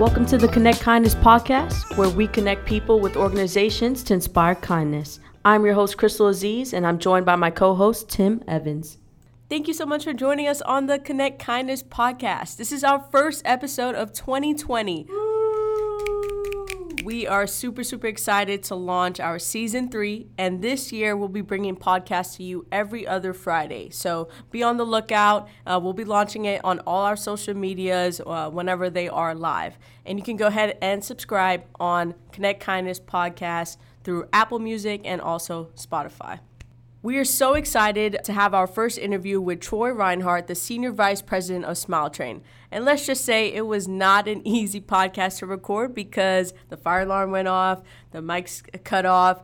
Welcome to the Connect Kindness podcast, where we connect people with organizations to inspire kindness. I'm your host, Crystal Aziz, and I'm joined by my co host, Tim Evans. Thank you so much for joining us on the Connect Kindness podcast. This is our first episode of 2020. We are super, super excited to launch our season three, and this year we'll be bringing podcasts to you every other Friday. So be on the lookout. Uh, we'll be launching it on all our social medias uh, whenever they are live. And you can go ahead and subscribe on Connect Kindness Podcast through Apple Music and also Spotify. We are so excited to have our first interview with Troy Reinhardt, the Senior Vice President of Smile Train. And let's just say it was not an easy podcast to record because the fire alarm went off, the mics cut off.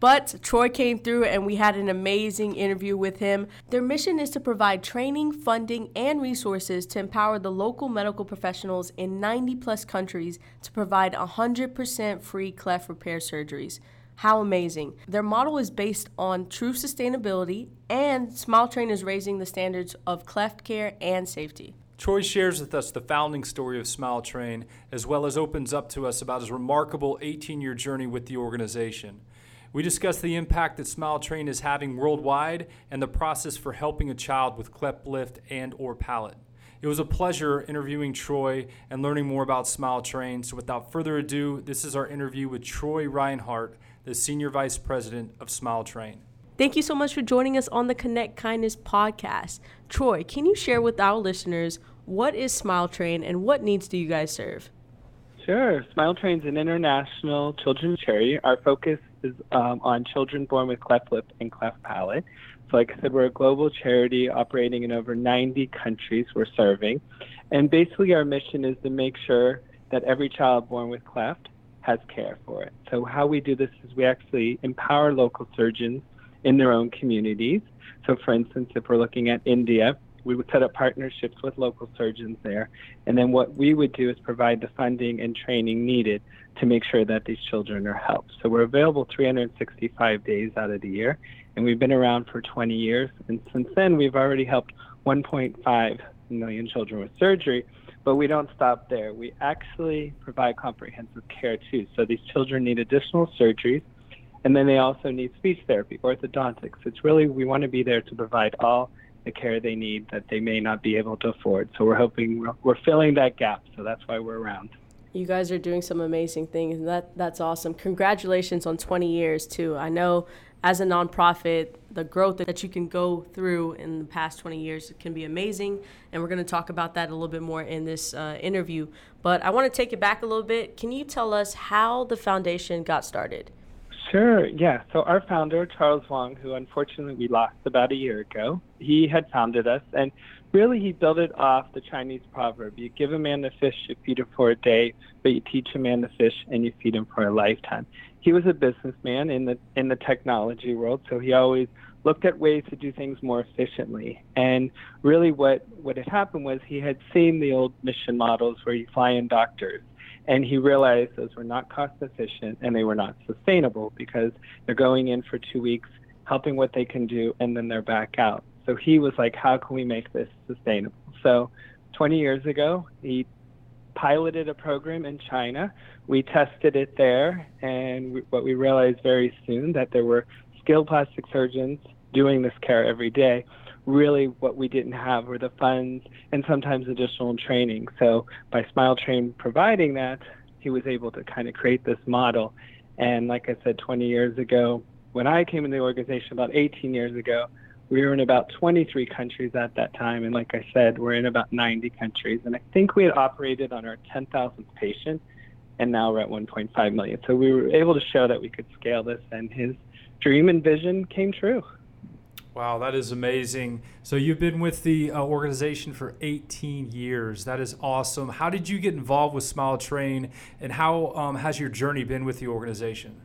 But Troy came through and we had an amazing interview with him. Their mission is to provide training, funding, and resources to empower the local medical professionals in 90 plus countries to provide 100% free cleft repair surgeries. How amazing. Their model is based on true sustainability, and Smile Train is raising the standards of cleft care and safety. Troy shares with us the founding story of Smile Train, as well as opens up to us about his remarkable 18 year journey with the organization. We discuss the impact that Smile Train is having worldwide and the process for helping a child with cleft lip and or palate. It was a pleasure interviewing Troy and learning more about Smile Train. So without further ado, this is our interview with Troy Reinhardt, the Senior Vice President of Smile Train. Thank you so much for joining us on the Connect Kindness podcast. Troy, can you share with our listeners what is Smile Train and what needs do you guys serve? Sure. Smile Train is an international children's charity. Our focus is um, on children born with cleft lip and cleft palate. So, like I said, we're a global charity operating in over 90 countries we're serving. And basically, our mission is to make sure that every child born with cleft has care for it. So how we do this is we actually empower local surgeons in their own communities. So for instance, if we're looking at India, we would set up partnerships with local surgeons there. And then what we would do is provide the funding and training needed to make sure that these children are helped. So we're available 365 days out of the year, and we've been around for 20 years. And since then, we've already helped 1.5 million children with surgery. But we don't stop there. We actually provide comprehensive care too. So these children need additional surgeries, and then they also need speech therapy, orthodontics. It's really, we want to be there to provide all the care they need that they may not be able to afford. So we're hoping we're, we're filling that gap. So that's why we're around. You guys are doing some amazing things, and that that's awesome. Congratulations on 20 years too. I know as a nonprofit, the growth that you can go through in the past 20 years can be amazing. And we're going to talk about that a little bit more in this uh, interview. But I want to take it back a little bit. Can you tell us how the foundation got started? Sure, yeah. So, our founder, Charles Wang, who unfortunately we lost about a year ago, he had founded us. And really, he built it off the Chinese proverb you give a man the fish, you feed him for a day, but you teach a man the fish and you feed him for a lifetime he was a businessman in the in the technology world, so he always looked at ways to do things more efficiently. And really, what what had happened was he had seen the old mission models where you fly in doctors, and he realized those were not cost efficient and they were not sustainable because they're going in for two weeks, helping what they can do, and then they're back out. So he was like, how can we make this sustainable? So 20 years ago, he piloted a program in China. We tested it there, and we, what we realized very soon that there were skilled plastic surgeons doing this care every day. Really, what we didn't have were the funds and sometimes additional training. So, by Smile Train providing that, he was able to kind of create this model. And like I said, 20 years ago, when I came in the organization about 18 years ago, we were in about 23 countries at that time, and like I said, we're in about 90 countries. And I think we had operated on our 10,000th patient, and now we're at 1.5 million. So we were able to show that we could scale this, and his dream and vision came true. Wow, that is amazing. So you've been with the uh, organization for 18 years. That is awesome. How did you get involved with Smile Train, and how um, has your journey been with the organization?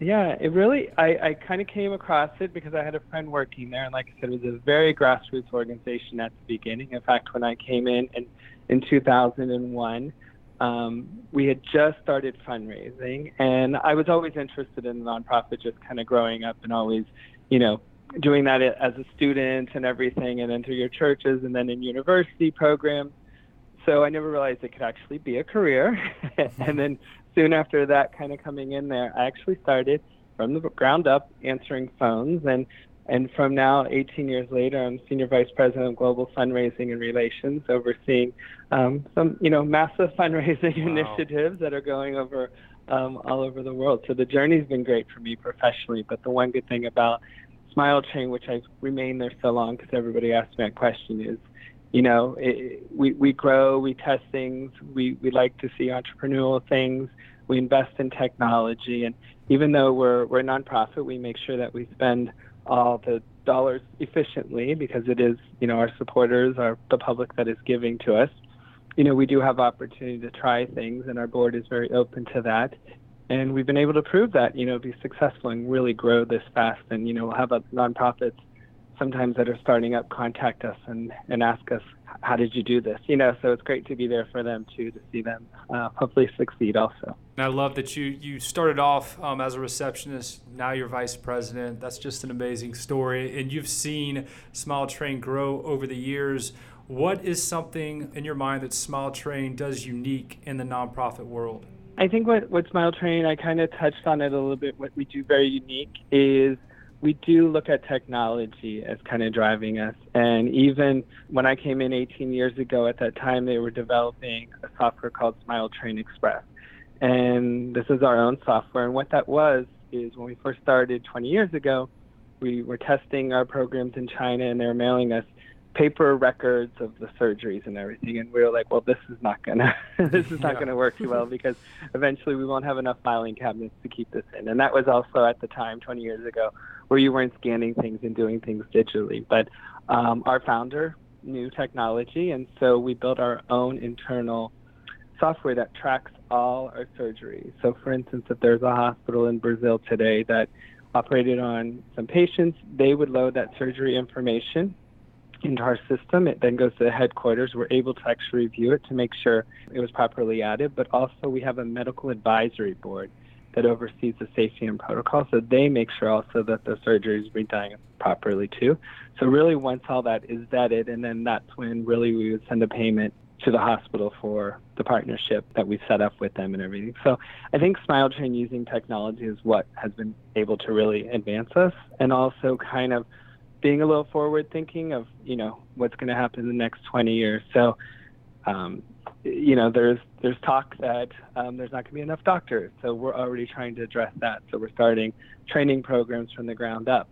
Yeah, it really, I, I kind of came across it because I had a friend working there. And like I said, it was a very grassroots organization at the beginning. In fact, when I came in in, in 2001, um, we had just started fundraising. And I was always interested in the nonprofit, just kind of growing up and always, you know, doing that as a student and everything, and then through your churches and then in university programs. so I never realized it could actually be a career. and then soon after that, kind of coming in there, I actually started from the ground up answering phones and and from now, 18 years later, I'm Senior Vice President of Global Fundraising and Relations, overseeing um, some, you know, massive fundraising wow. initiatives that are going over um, all over the world. So the journey's been great for me professionally. But the one good thing about Smile Train, which I've remained there so long because everybody asks me that question, is you know, it, we, we grow, we test things, we, we like to see entrepreneurial things, we invest in technology, and even though we're, we're a nonprofit, we make sure that we spend all the dollars efficiently because it is, you know, our supporters, our the public that is giving to us. You know, we do have opportunity to try things, and our board is very open to that. And we've been able to prove that, you know, be successful and really grow this fast. And you know, we'll have nonprofits sometimes that are starting up contact us and, and ask us, how did you do this? You know, so it's great to be there for them too, to see them uh, hopefully succeed also. And I love that you, you started off um, as a receptionist, now you're vice president. That's just an amazing story. And you've seen Smile Train grow over the years. What is something in your mind that Smile Train does unique in the nonprofit world? I think what, what Smile Train, I kind of touched on it a little bit. What we do very unique is we do look at technology as kind of driving us. And even when I came in 18 years ago, at that time, they were developing a software called Smile Train Express. And this is our own software. And what that was is when we first started 20 years ago, we were testing our programs in China and they were mailing us paper records of the surgeries and everything and we were like well this is not gonna this is not yeah. gonna work too well because eventually we won't have enough filing cabinets to keep this in and that was also at the time 20 years ago where you weren't scanning things and doing things digitally but um, our founder knew technology and so we built our own internal software that tracks all our surgeries so for instance if there's a hospital in brazil today that operated on some patients they would load that surgery information into our system. It then goes to the headquarters. We're able to actually review it to make sure it was properly added, but also we have a medical advisory board that oversees the safety and protocol, so they make sure also that the surgery is being done properly too. So really, once all that is vetted, and then that's when really we would send a payment to the hospital for the partnership that we set up with them and everything. So I think Smile Train using technology is what has been able to really advance us, and also kind of being a little forward thinking of you know what's going to happen in the next 20 years. So, um, you know, there's there's talk that um, there's not going to be enough doctors. So we're already trying to address that. So we're starting training programs from the ground up.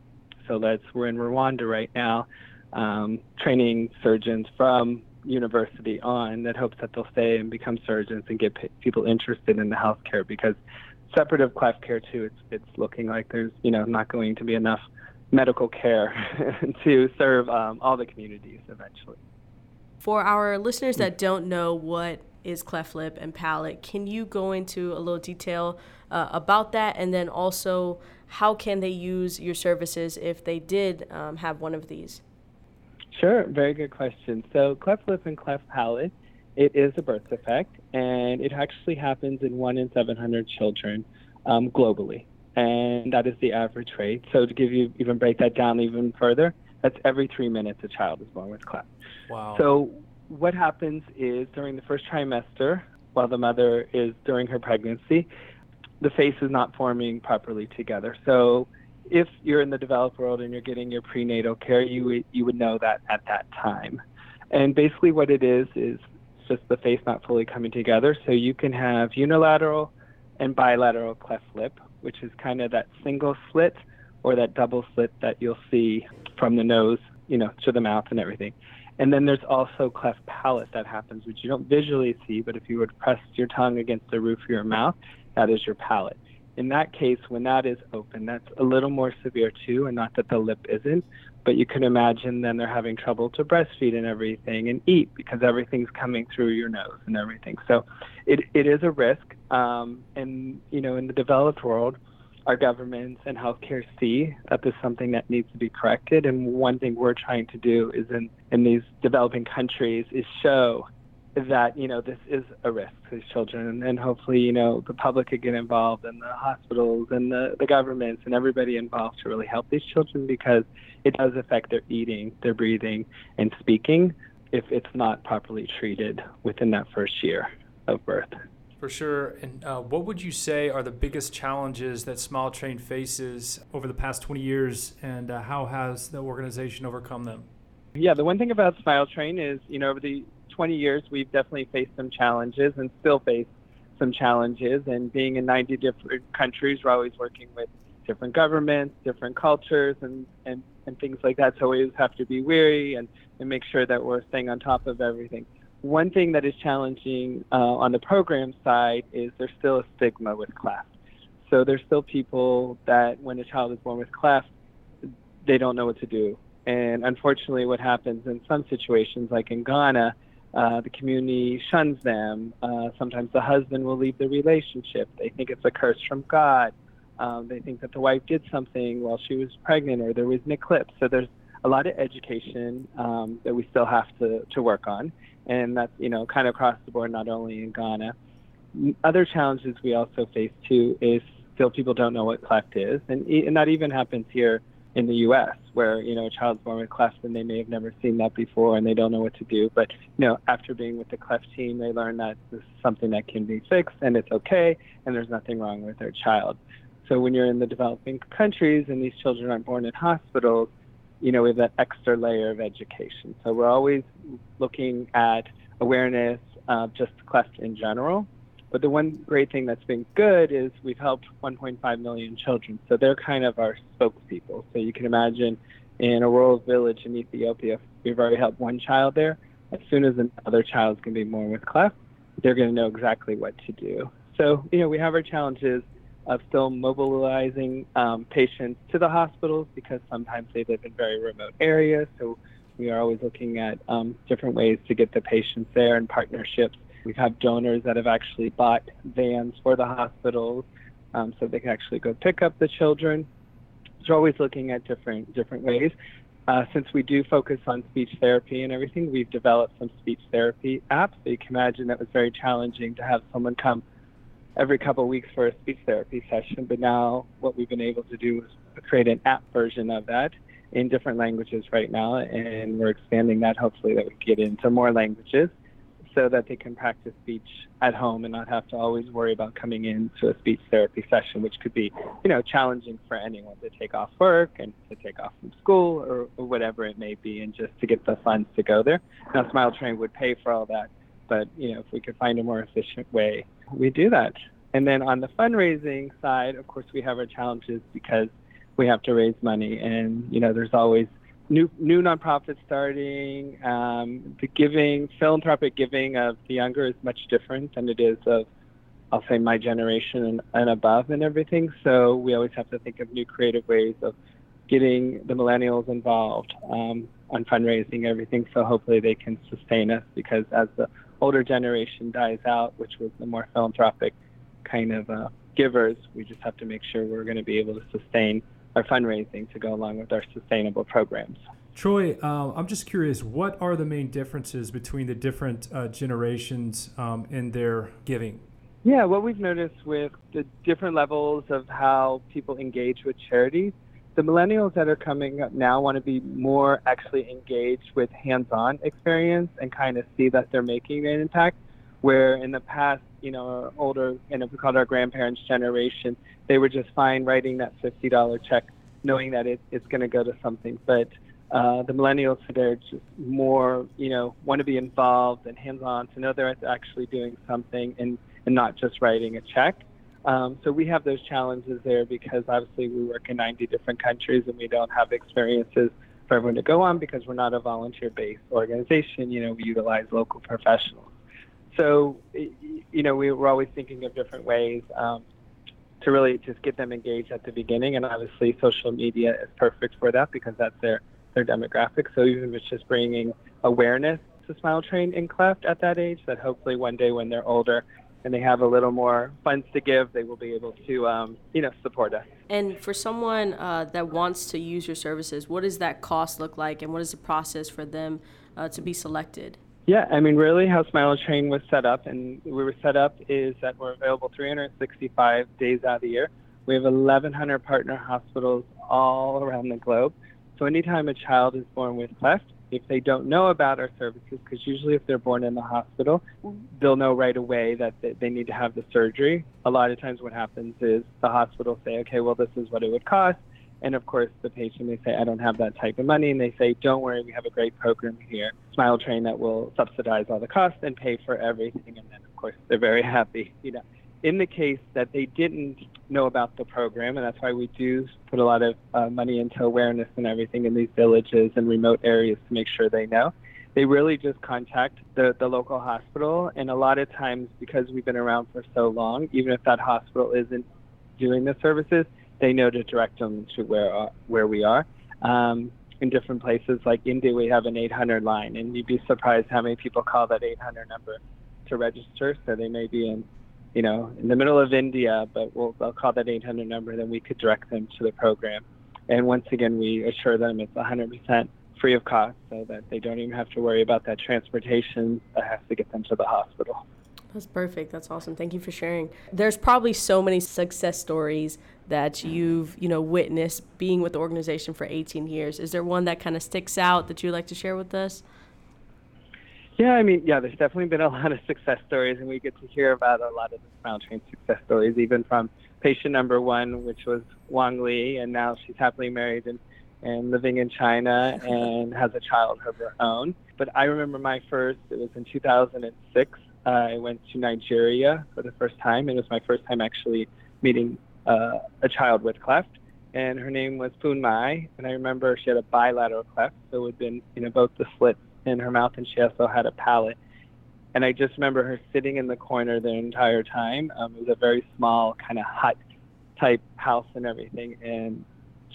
So let's we're in Rwanda right now, um, training surgeons from university on that hopes that they'll stay and become surgeons and get p- people interested in the healthcare because separate of cleft care too, it's it's looking like there's you know not going to be enough medical care to serve um, all the communities eventually. For our listeners that don't know what is cleft lip and palate, can you go into a little detail uh, about that, and then also how can they use your services if they did um, have one of these? Sure, very good question. So cleft lip and cleft palate, it is a birth defect, and it actually happens in one in 700 children um, globally and that is the average rate. So to give you even break that down even further, that's every three minutes a child is born with cleft. Wow. So what happens is during the first trimester, while the mother is during her pregnancy, the face is not forming properly together. So if you're in the developed world and you're getting your prenatal care, you would, you would know that at that time. And basically what it is is just the face not fully coming together. So you can have unilateral and bilateral cleft lip, which is kind of that single slit or that double slit that you'll see from the nose, you know, to the mouth and everything. And then there's also cleft palate that happens, which you don't visually see, but if you would press your tongue against the roof of your mouth, that is your palate. In that case, when that is open, that's a little more severe too, and not that the lip isn't, but you can imagine then they're having trouble to breastfeed and everything and eat because everything's coming through your nose and everything. So it, it is a risk. Um, and, you know, in the developed world, our governments and healthcare see that this is something that needs to be corrected. And one thing we're trying to do is in, in these developing countries is show that, you know, this is a risk to these children. And, hopefully, you know, the public could get involved and the hospitals and the, the governments and everybody involved to really help these children because it does affect their eating, their breathing, and speaking. if it's not properly treated within that first year of birth. For sure. And uh, what would you say are the biggest challenges that Smile Train faces over the past 20 years, and uh, how has the organization overcome them? Yeah, the one thing about Smile Train is, you know, over the 20 years, we've definitely faced some challenges and still face some challenges. And being in 90 different countries, we're always working with different governments, different cultures, and, and, and things like that. So we always have to be wary and, and make sure that we're staying on top of everything. One thing that is challenging uh, on the program side is there's still a stigma with cleft. So there's still people that when a child is born with cleft, they don't know what to do. And unfortunately, what happens in some situations, like in Ghana, uh, the community shuns them. Uh, sometimes the husband will leave the relationship. They think it's a curse from God. Um, they think that the wife did something while she was pregnant or there was an eclipse. So there's a lot of education um, that we still have to, to work on and that's you know kind of across the board, not only in Ghana. Other challenges we also face too is still people don't know what cleft is, and, and that even happens here in the U.S., where you know a child's born with cleft and they may have never seen that before and they don't know what to do. But you know, after being with the cleft team, they learn that this is something that can be fixed and it's okay, and there's nothing wrong with their child. So when you're in the developing countries and these children aren't born in hospitals, you know, have that extra layer of education. So we're always looking at awareness of just cleft in general. But the one great thing that's been good is we've helped 1.5 million children. So they're kind of our spokespeople. So you can imagine in a rural village in Ethiopia, we've already helped one child there. As soon as another child is going to be born with cleft, they're going to know exactly what to do. So, you know, we have our challenges of still mobilizing um, patients to the hospitals because sometimes they live in very remote areas. So we are always looking at um, different ways to get the patients there and partnerships. We have donors that have actually bought vans for the hospitals um, so they can actually go pick up the children. So we're always looking at different different ways. Uh, since we do focus on speech therapy and everything, we've developed some speech therapy apps. So you can imagine that was very challenging to have someone come every couple of weeks for a speech therapy session. But now what we've been able to do is create an app version of that in different languages right now, and we're expanding that. Hopefully, that we get into more languages so that they can practice speech at home and not have to always worry about coming into a speech therapy session, which could be, you know, challenging for anyone to take off work and to take off from school or, or whatever it may be, and just to get the funds to go there. Now, Smile Train would pay for all that, but you know, if we could find a more efficient way we do that. And then on the fundraising side, of course, we have our challenges because we have to raise money, and you know, there's always new new nonprofits starting. Um, the giving, philanthropic giving of the younger is much different than it is of, I'll say, my generation and, and above, and everything. So we always have to think of new creative ways of getting the millennials involved um, on fundraising everything. So hopefully they can sustain us because as the older generation dies out, which was the more philanthropic kind of uh, givers, we just have to make sure we're going to be able to sustain our fundraising to go along with our sustainable programs. Troy, uh, I'm just curious, what are the main differences between the different uh, generations um, in their giving? Yeah, what we've noticed with the different levels of how people engage with charities the millennials that are coming up now want to be more actually engaged with hands-on experience and kind of see that they're making an impact. Where in the past, you know, our older, and if we called our grandparents' generation, they were just fine writing that $50 check, knowing that it, it's going to go to something. But uh, the millennials today are just more, you know, want to be involved and hands-on to know they're actually doing something and, and not just writing a check. Um, so we have those challenges there because obviously we work in 90 different countries and we don't have experiences for everyone to go on because we're not a volunteer-based organization. You know, we utilize local professionals. So, you know, we, we're always thinking of different ways um, to really just get them engaged at the beginning. And obviously, social media is perfect for that because that's their their demographic. So even if it's just bringing awareness to Smile Train in Cleft at that age, that hopefully one day when they're older, and they have a little more funds to give, they will be able to, um, you know, support us. And for someone uh, that wants to use your services, what does that cost look like, and what is the process for them uh, to be selected? Yeah, I mean, really, how Smile Train was set up, and we were set up is that we're available 365 days out of the year. We have 1,100 partner hospitals all around the globe. So anytime a child is born with cleft, if they don't know about our services, because usually if they're born in the hospital, they'll know right away that they need to have the surgery. A lot of times what happens is the hospital say, okay, well, this is what it would cost. And of course, the patient may say, I don't have that type of money. And they say, don't worry, we have a great program here, Smile Train, that will subsidize all the costs and pay for everything. And then, of course, they're very happy, you know in the case that they didn't know about the program, and that's why we do put a lot of uh, money into awareness and everything in these villages and remote areas to make sure they know. They really just contact the, the local hospital, and a lot of times, because we've been around for so long, even if that hospital isn't doing the services, they know to direct them to where uh, where we are. Um, in different places like India, we have an 800 line, and you'd be surprised how many people call that 800 number to register. So they may be in you know, in the middle of India, but we'll, they'll call that 800 number, then we could direct them to the program. And once again, we assure them it's 100% free of cost so that they don't even have to worry about that transportation that has to get them to the hospital. That's perfect. That's awesome. Thank you for sharing. There's probably so many success stories that you've, you know, witnessed being with the organization for 18 years. Is there one that kind of sticks out that you'd like to share with us? Yeah, I mean, yeah, there's definitely been a lot of success stories, and we get to hear about a lot of the Smile Train success stories, even from patient number one, which was Wang Li, and now she's happily married and, and living in China and has a child of her own. But I remember my first, it was in 2006. Uh, I went to Nigeria for the first time. And it was my first time actually meeting uh, a child with cleft and her name was Poon Mai. And I remember she had a bilateral cleft, so it have been, you know, both the slits in her mouth, and she also had a palate. And I just remember her sitting in the corner the entire time. Um, it was a very small kind of hut type house and everything, and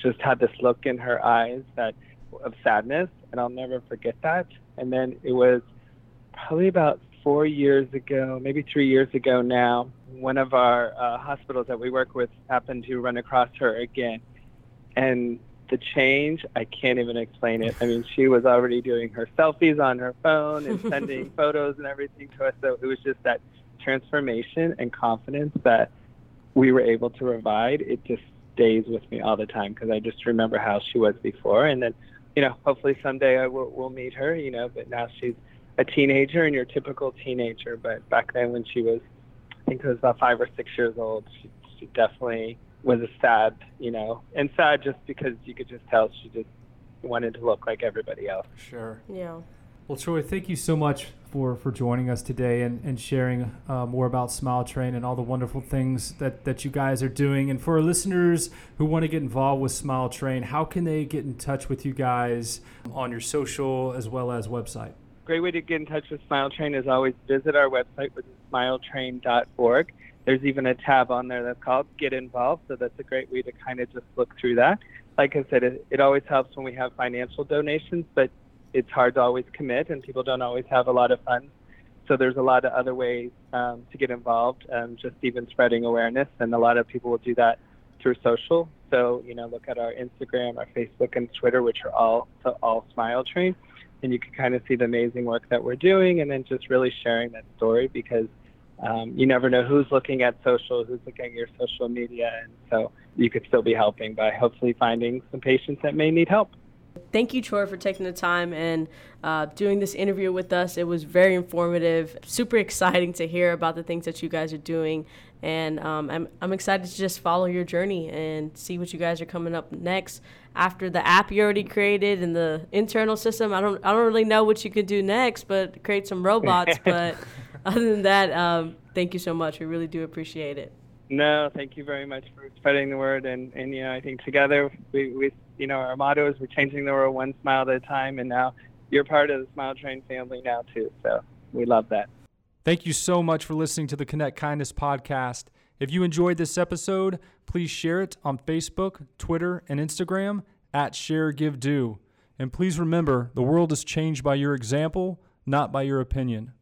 just had this look in her eyes that of sadness, and I'll never forget that. And then it was probably about four years ago, maybe three years ago now, one of our uh, hospitals that we work with happened to run across her again. And the change, I can't even explain it. I mean, she was already doing her selfies on her phone and sending photos and everything to us. So it was just that transformation and confidence that we were able to provide. It just stays with me all the time because I just remember how she was before. And then, you know, hopefully someday I will we'll meet her, you know, but now she's a teenager and your typical teenager. But back then when she was, I think it was about five or six years old, she, she definitely was a sad, you know, and sad just because you could just tell she just wanted to look like everybody else. Sure. Yeah. Well, Troy, thank you so much for, for joining us today and, and sharing uh, more about Smile Train and all the wonderful things that, that you guys are doing. And for our listeners who want to get involved with Smile Train, how can they get in touch with you guys on your social as well as website? Great way to get in touch with Smile Train is always visit our website, which is smiletrain.org. There's even a tab on there that's called Get Involved, so that's a great way to kind of just look through that. Like I said, it, it always helps when we have financial donations, but it's hard to always commit, and people don't always have a lot of funds. So there's a lot of other ways um, to get involved, um, just even spreading awareness, and a lot of people will do that through social. So you know, look at our Instagram, our Facebook, and Twitter, which are all all Smile Train, and you can kind of see the amazing work that we're doing, and then just really sharing that story because um, you never know who's looking at social, who's looking at your social media, and so you could still be helping by hopefully finding some patients that may need help. Thank you, Troy, for taking the time and uh, doing this interview with us. It was very informative, super exciting to hear about the things that you guys are doing. And um, I'm, I'm excited to just follow your journey and see what you guys are coming up next. After the app you already created and the internal system, I don't, I don't really know what you could do next, but create some robots. but other than that, um, thank you so much. We really do appreciate it. No, thank you very much for spreading the word. And, and you know, I think together, we, we, you know, our motto is we're changing the world one smile at a time. And now you're part of the Smile Train family now, too. So we love that. Thank you so much for listening to the Connect Kindness podcast. If you enjoyed this episode, please share it on Facebook, Twitter, and Instagram at Share Give Do. And please remember, the world is changed by your example, not by your opinion.